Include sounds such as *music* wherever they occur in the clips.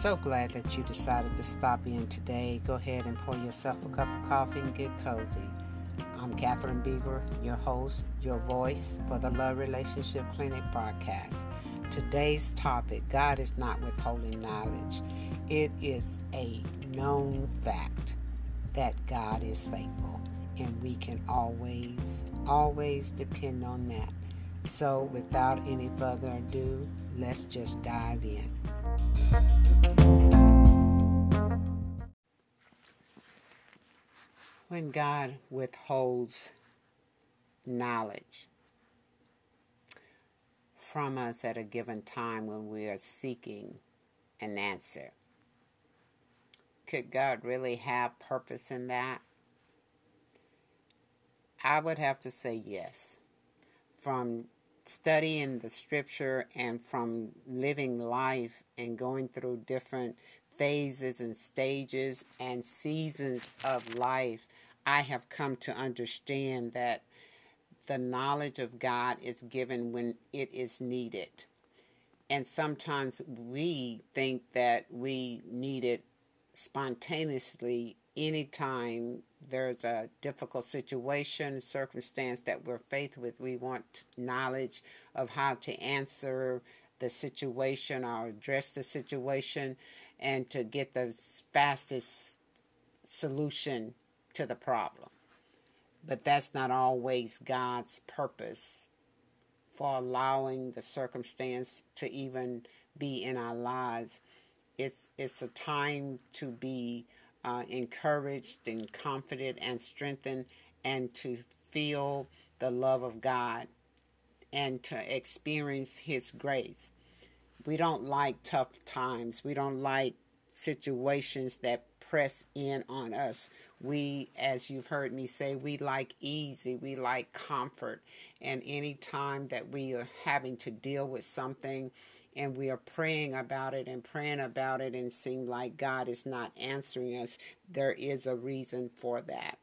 So glad that you decided to stop in today. Go ahead and pour yourself a cup of coffee and get cozy. I'm Katherine Beaver, your host, your voice for the Love Relationship Clinic broadcast. Today's topic God is not withholding knowledge. It is a known fact that God is faithful, and we can always, always depend on that. So, without any further ado, let's just dive in. When God withholds knowledge from us at a given time when we are seeking an answer, could God really have purpose in that? I would have to say yes. From studying the scripture and from living life and going through different phases and stages and seasons of life, I have come to understand that the knowledge of God is given when it is needed. And sometimes we think that we need it spontaneously anytime there's a difficult situation, circumstance that we're faced with. We want knowledge of how to answer the situation or address the situation and to get the fastest solution to the problem. But that's not always God's purpose for allowing the circumstance to even be in our lives. It's it's a time to be uh, encouraged and confident and strengthened and to feel the love of God and to experience His grace. We don't like tough times. We don't like situations that press in on us. We, as you've heard me say, we like easy, we like comfort. And any time that we are having to deal with something and we are praying about it and praying about it and seem like God is not answering us, there is a reason for that.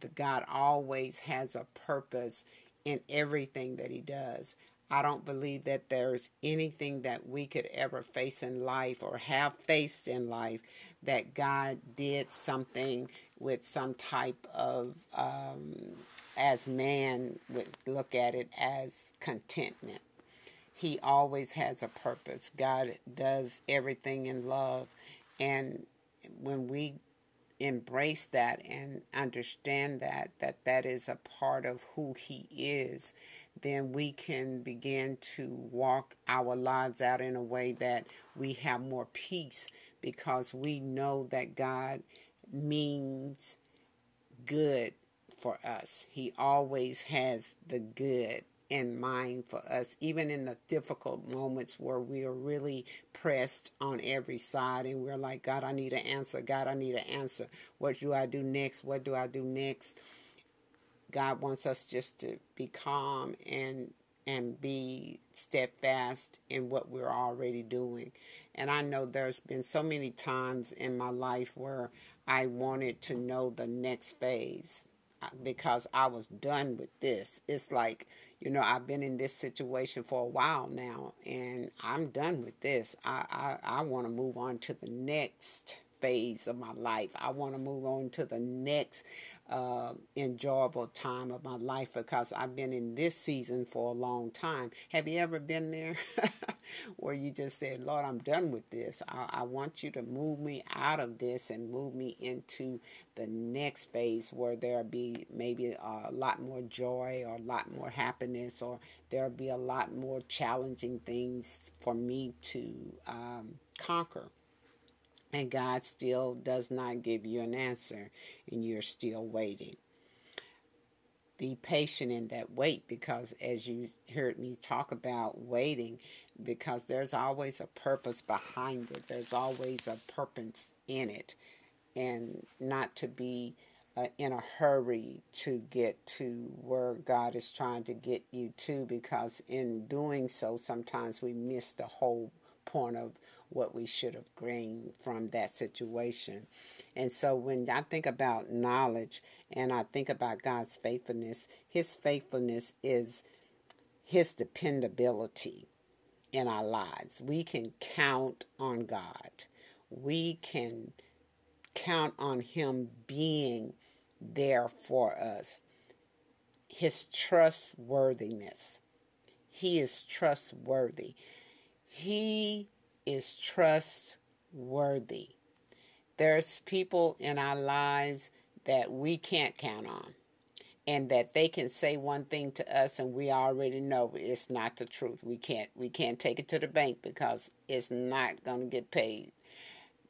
The God always has a purpose in everything that he does. I don't believe that there's anything that we could ever face in life or have faced in life that God did something with some type of, um, as man would look at it, as contentment. He always has a purpose. God does everything in love. And when we embrace that and understand that, that that is a part of who He is, then we can begin to walk our lives out in a way that we have more peace because we know that God means good for us. He always has the good in mind for us, even in the difficult moments where we are really pressed on every side and we're like, God, I need an answer. God, I need an answer. What do I do next? What do I do next? God wants us just to be calm and and be steadfast in what we're already doing. And I know there's been so many times in my life where I wanted to know the next phase uh, because I was done with this. It's like, you know, I've been in this situation for a while now and I'm done with this. I, I, I want to move on to the next phase of my life. I want to move on to the next uh, enjoyable time of my life because I've been in this season for a long time. Have you ever been there *laughs* where you just said, Lord, I'm done with this? I, I want you to move me out of this and move me into the next phase where there'll be maybe a lot more joy or a lot more happiness or there'll be a lot more challenging things for me to um, conquer and God still does not give you an answer and you're still waiting. Be patient in that wait because, as you heard me talk about waiting, because there's always a purpose behind it, there's always a purpose in it, and not to be uh, in a hurry to get to where God is trying to get you to, because in doing so, sometimes we miss the whole point of what we should have gained from that situation. And so when I think about knowledge and I think about God's faithfulness, His faithfulness is His dependability in our lives. We can count on God. we can count on Him being there for us. His trustworthiness. He is trustworthy. He is trustworthy. There's people in our lives that we can't count on and that they can say one thing to us and we already know it's not the truth. We can't we can't take it to the bank because it's not going to get paid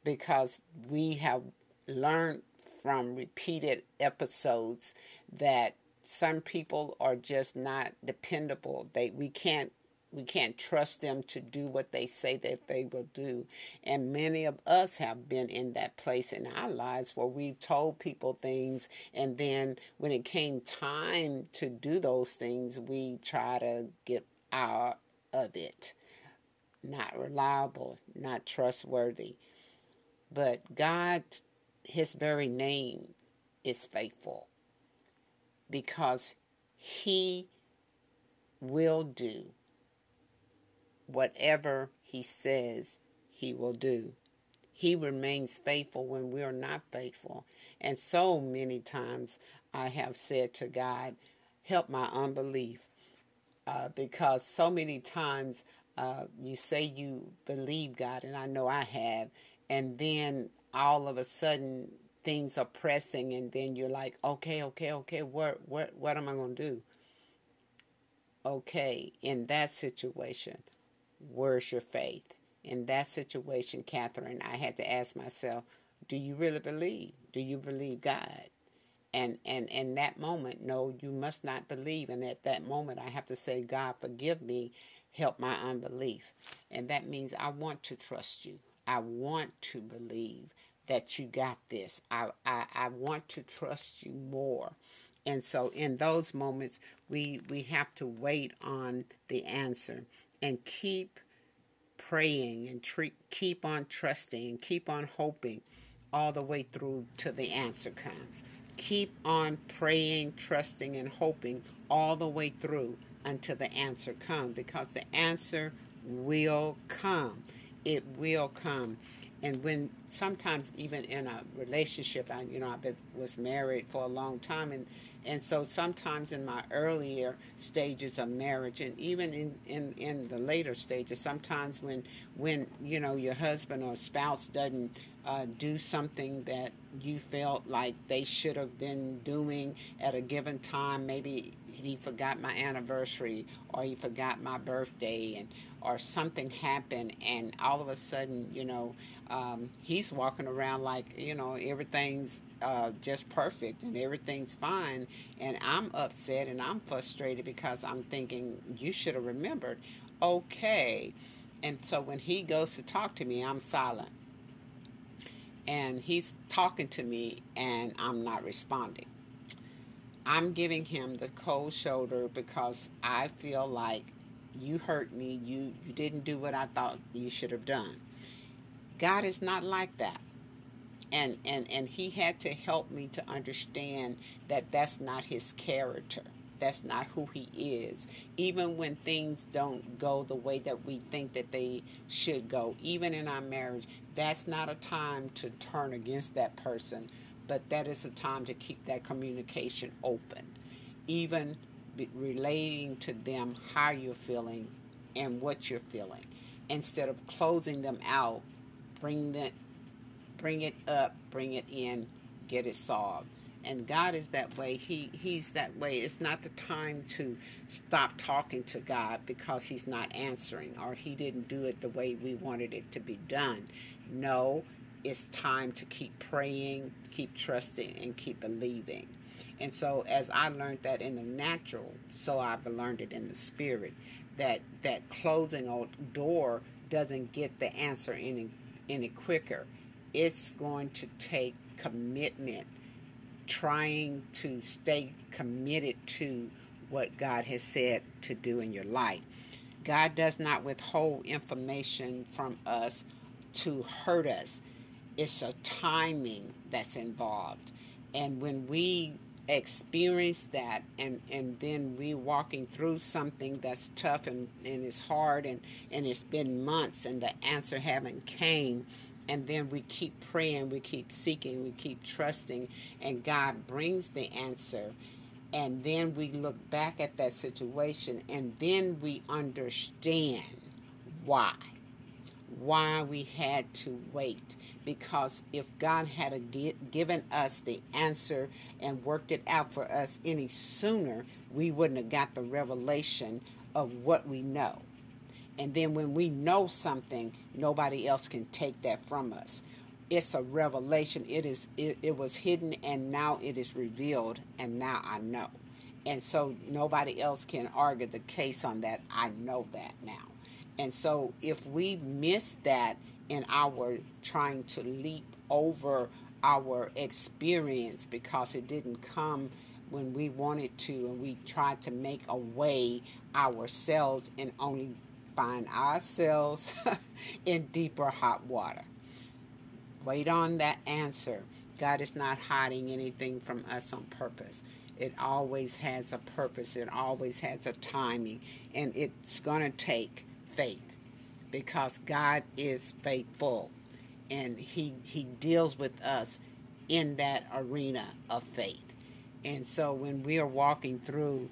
because we have learned from repeated episodes that some people are just not dependable. They we can't we can't trust them to do what they say that they will do. And many of us have been in that place in our lives where we've told people things, and then when it came time to do those things, we try to get out of it. Not reliable, not trustworthy. But God, His very name is faithful because He will do whatever He says He will do. He remains faithful when we are not faithful. And so many times I have said to God, Help my unbelief. Uh, because so many times uh, you say you believe God, and I know I have, and then all of a sudden things are pressing and then you're like okay okay okay what what what am i going to do okay in that situation where's your faith? In that situation catherine i had to ask myself do you really believe? Do you believe god? And and in that moment no you must not believe. And at that moment i have to say god forgive me. Help my unbelief. And that means i want to trust you. I want to believe that you got this. I, I, I want to trust you more. And so in those moments, we, we have to wait on the answer and keep praying and treat, keep on trusting and keep on hoping all the way through till the answer comes. Keep on praying, trusting, and hoping all the way through until the answer comes because the answer will come it will come. And when sometimes even in a relationship, I you know I been, was married for a long time, and and so sometimes in my earlier stages of marriage, and even in, in, in the later stages, sometimes when when you know your husband or spouse doesn't uh, do something that you felt like they should have been doing at a given time, maybe he forgot my anniversary or he forgot my birthday and or something happened and all of a sudden you know um, he's walking around like you know everything's uh, just perfect and everything's fine. And i'm upset and i'm frustrated because i'm thinking you should have remembered. Okay. And so when he goes to talk to me i'm silent. And he's talking to me and i'm not responding I'm giving him the cold shoulder because I feel like you hurt me. You you didn't do what I thought you should have done. God is not like that. And and and he had to help me to understand that that's not his character. That's not who he is. Even when things don't go the way that we think that they should go, even in our marriage, that's not a time to turn against that person but that is a time to keep that communication open, even relating to them how you're feeling and what you're feeling. Instead of closing them out, bring that, bring it up, bring it in, get it solved. And God is that way. He He's that way. It's not the time to stop talking to God because He's not answering or He didn't do it the way we wanted it to be done. No, it's time to keep praying, keep trusting, and keep believing. And so, as I learned that in the natural, so I've learned it in the spirit. That that closing a door doesn't get the answer any any quicker. It's going to take commitment, trying to stay committed to what God has said to do in your life. God does not withhold information from us to hurt us it's a timing that's involved. And when we experience that and, and then we walking through something that's tough and, and it's hard and, and it's been months and the answer haven't came, and then we keep praying, we keep seeking, we keep trusting, and God brings the answer. And then we look back at that situation, and then we understand why. Why we had to wait. Because if God had given us the answer and worked it out for us any sooner, we wouldn't have got the revelation of what we know. And then when we know something, nobody else can take that from us. It's a revelation. It is it, it was hidden and now it is revealed and now I know. And so nobody else can argue the case on that. I know that now. And so if we miss that in our trying to leap over our experience because it didn't come when we wanted to and we tried to make a way ourselves and only find ourselves *laughs* in deeper hot water. Wait on that answer. God is not hiding anything from us on purpose. It always has a purpose, it always has a timing, and it's going to take faith because God is faithful and he he deals with us in that arena of faith. And so when we are walking through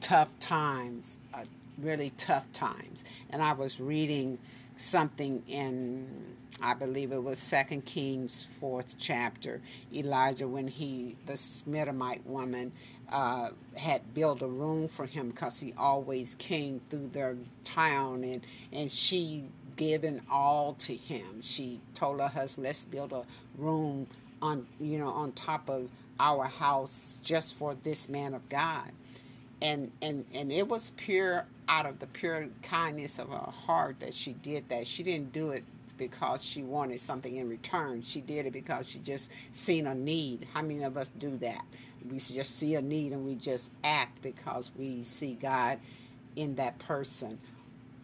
tough times, uh, really tough times. And I was reading something in I believe it was Second Kings fourth chapter. Elijah, when he the Shunammite woman uh, had built a room for him because he always came through their town, and and she given all to him. She told her husband, "Let's build a room on you know on top of our house just for this man of God." And and and it was pure out of the pure kindness of her heart that she did that. She didn't do it because she wanted something in return. She did it because she just seen a need. How many of us do that? We just see a need and we just act because we see god in that person.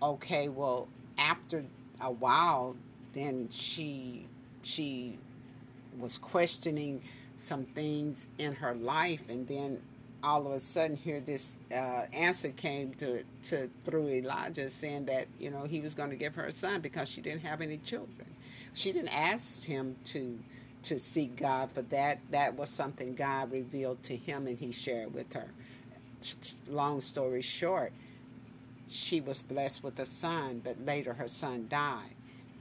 Okay well after a while then she she was questioning some things in her life and then all of a sudden here this uh, answer came to, to through Elijah saying that you know he was going to give her a son because she didn't have any children. She didn't ask him to to seek God for that. That was something God revealed to him and he shared with her. Long story short, she was blessed with a son, but later her son died.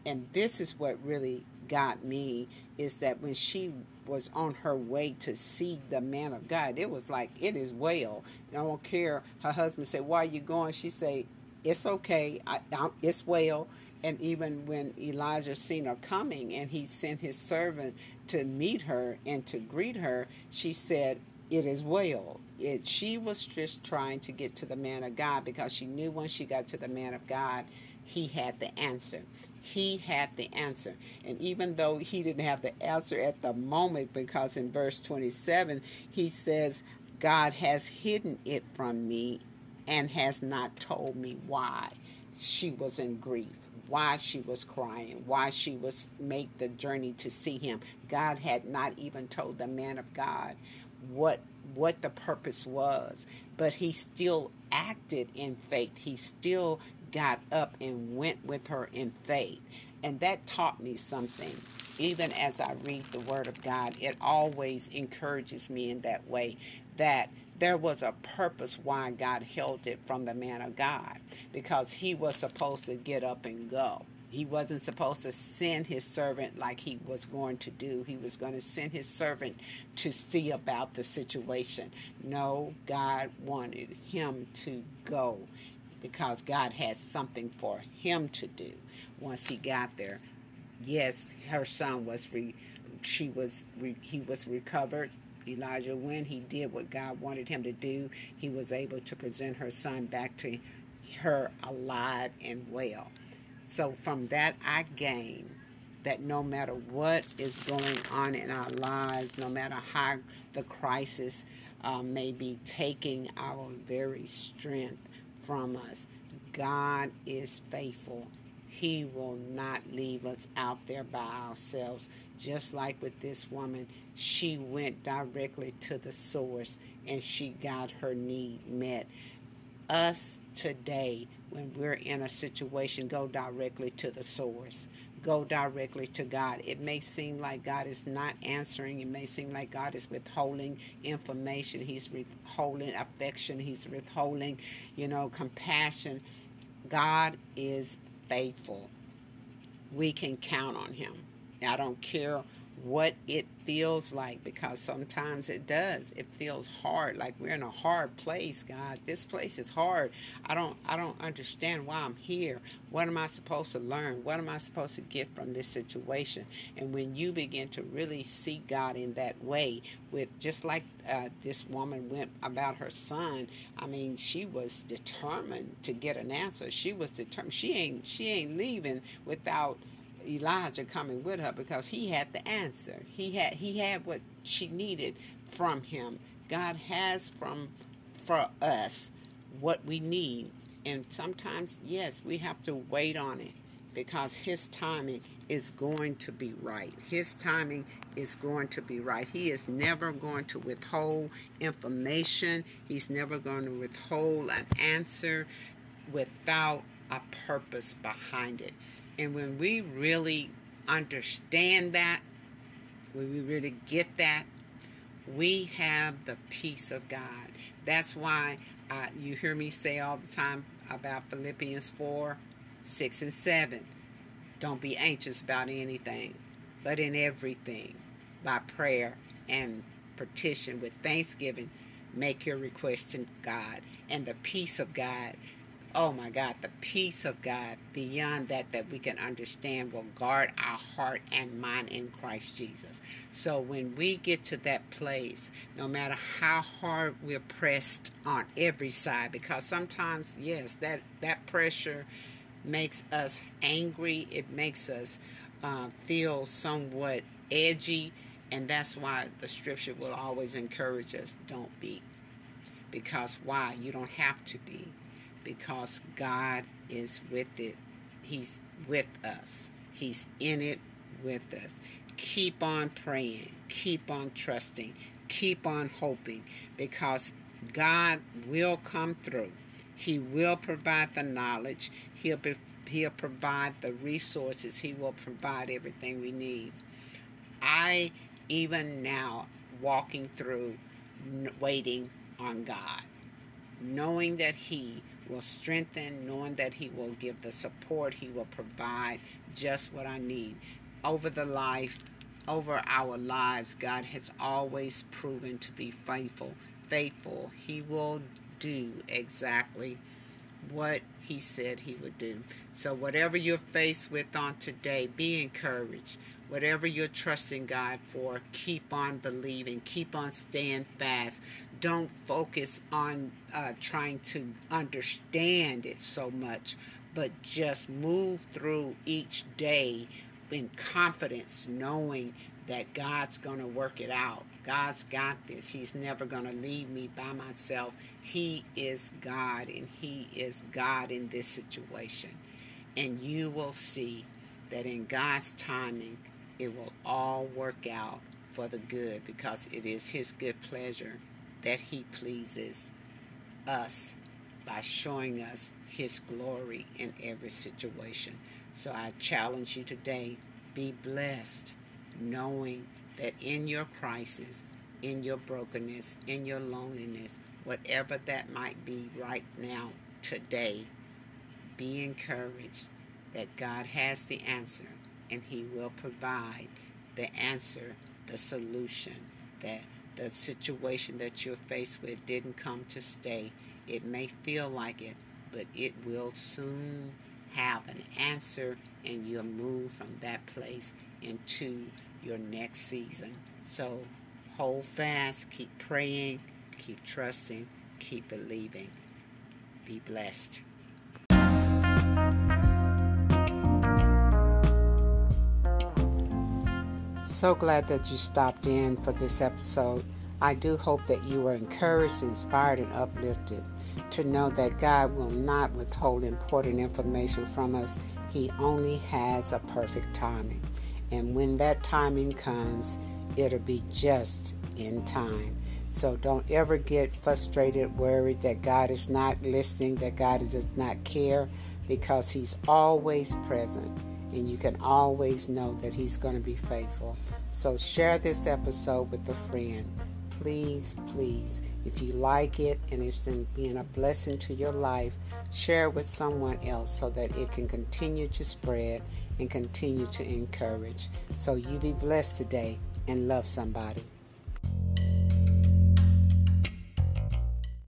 And this is what really got me is that when she was on her way to see the man of God, it was like it is well. I don't care. Her husband said, "Why are you going?" She said, "It's okay. I, it's well." And even when Elijah seen her coming, and he sent his servant to meet her and to greet her, she said, "It is well." It, she was just trying to get to the man of God because she knew when she got to the man of God, he had the answer. He had the answer. And even though he didn't have the answer at the moment, because in verse 27, he says, God has hidden it from me and has not told me why she was in grief why she was crying, why she was make the journey to see him. God had not even told the man of God what what the purpose was, but he still acted in faith. He still got up and went with her in faith. And that taught me something. Even as I read the Word of God, it always encourages me in that way that there was a purpose why God held it from the man of God because he was supposed to get up and go. He wasn't supposed to send his servant like he was going to do. He was going to send his servant to see about the situation. No, God wanted him to go because God had something for him to do once he got there. Yes, her son was re, she was re, he was recovered. Elijah, when he did what God wanted him to do, he was able to present her son back to her alive and well. So from that, I gain that no matter what is going on in our lives, no matter how the crisis uh, may be taking our very strength, from us. God is faithful. He will not leave us out there by ourselves. Just like with this woman, she went directly to the source and she got her need met. Us today, when we're in a situation, go directly to the source. Go directly to God. It may seem like God is not answering. It may seem like God is withholding information. He's withholding affection. He's withholding, you know, compassion. God is faithful. We can count on Him. I don't care what it feels like because sometimes it does. It feels hard like we're in a hard place god. This place is hard. I don't i don't understand why i'm here. What am i supposed to learn? What am i supposed to get from this situation? And when you begin to really seek god in that way with just like uh, this woman went about her son i mean she was determined to get an answer. She was determined. She ain't she ain't leaving without Elijah coming with her because he had the answer. He had he had what she needed from him. God has from for us what we need. And sometimes, yes, we have to wait on it because his timing is going to be right. His timing is going to be right. He is never going to withhold information. He's never going to withhold an answer without a purpose behind it. And when we really understand that, when we really get that, we have the peace of God. That's why you hear me say all the time about Philippians 4 6 and 7. Don't be anxious about anything, but in everything, by prayer and petition with thanksgiving, make your request to God. And the peace of God oh my God, the peace of God beyond that that we can understand will guard our heart and mind in Christ Jesus. So when we get to that place, no matter how hard we're pressed on every side, because sometimes, yes, that, that pressure makes us angry, it makes us uh, feel somewhat edgy, and that's why the scripture will always encourage us don't be. Because why? You don't have to be because God is with it. He's with us. He's in it with us. Keep on praying. Keep on trusting. Keep on hoping because God will come through. He will provide the knowledge. He'll be, he'll provide the resources. He will provide everything we need. I even now walking through waiting on God, knowing that he will strengthen, knowing that He will give the support, He will provide just what I need. Over the life, over our lives, God has always proven to be faithful. Faithful. He will do exactly what He said He would do. So, whatever you're faced with on today, be encouraged. Whatever you're trusting God for, keep on believing, keep on staying fast. Don't focus on uh, trying to understand it so much, but just move through each day in confidence, knowing that God's going to work it out. God's got this. He's never going to leave me by myself. He is God, and He is God in this situation. And you will see that in God's timing, it will all work out for the good because it is His good pleasure that He pleases us by showing us His glory in every situation. So I challenge you today be blessed, knowing that in your crisis, in your brokenness, in your loneliness, whatever that might be right now, today, be encouraged that God has the answer and He will provide the answer, the solution, that the situation that you're faced with didn't come to stay. It may feel like it, but it will soon have an answer and you'll move from that place into your next season. So hold fast, keep praying, keep trusting, keep believing. Be blessed. So glad that you stopped in for this episode. I do hope that you were encouraged, inspired, and uplifted to know that God will not withhold important information from us. He only has a perfect timing. And when that timing comes, it'll be just in time. So don't ever get frustrated, worried that God is not listening, that God does not care, because He's always present and you can always know that He's going to be faithful. So share this episode with a friend. Please, please, if you like it and it's being a blessing to your life, share it with someone else so that it can continue to spread and continue to encourage. So you be blessed today and love somebody.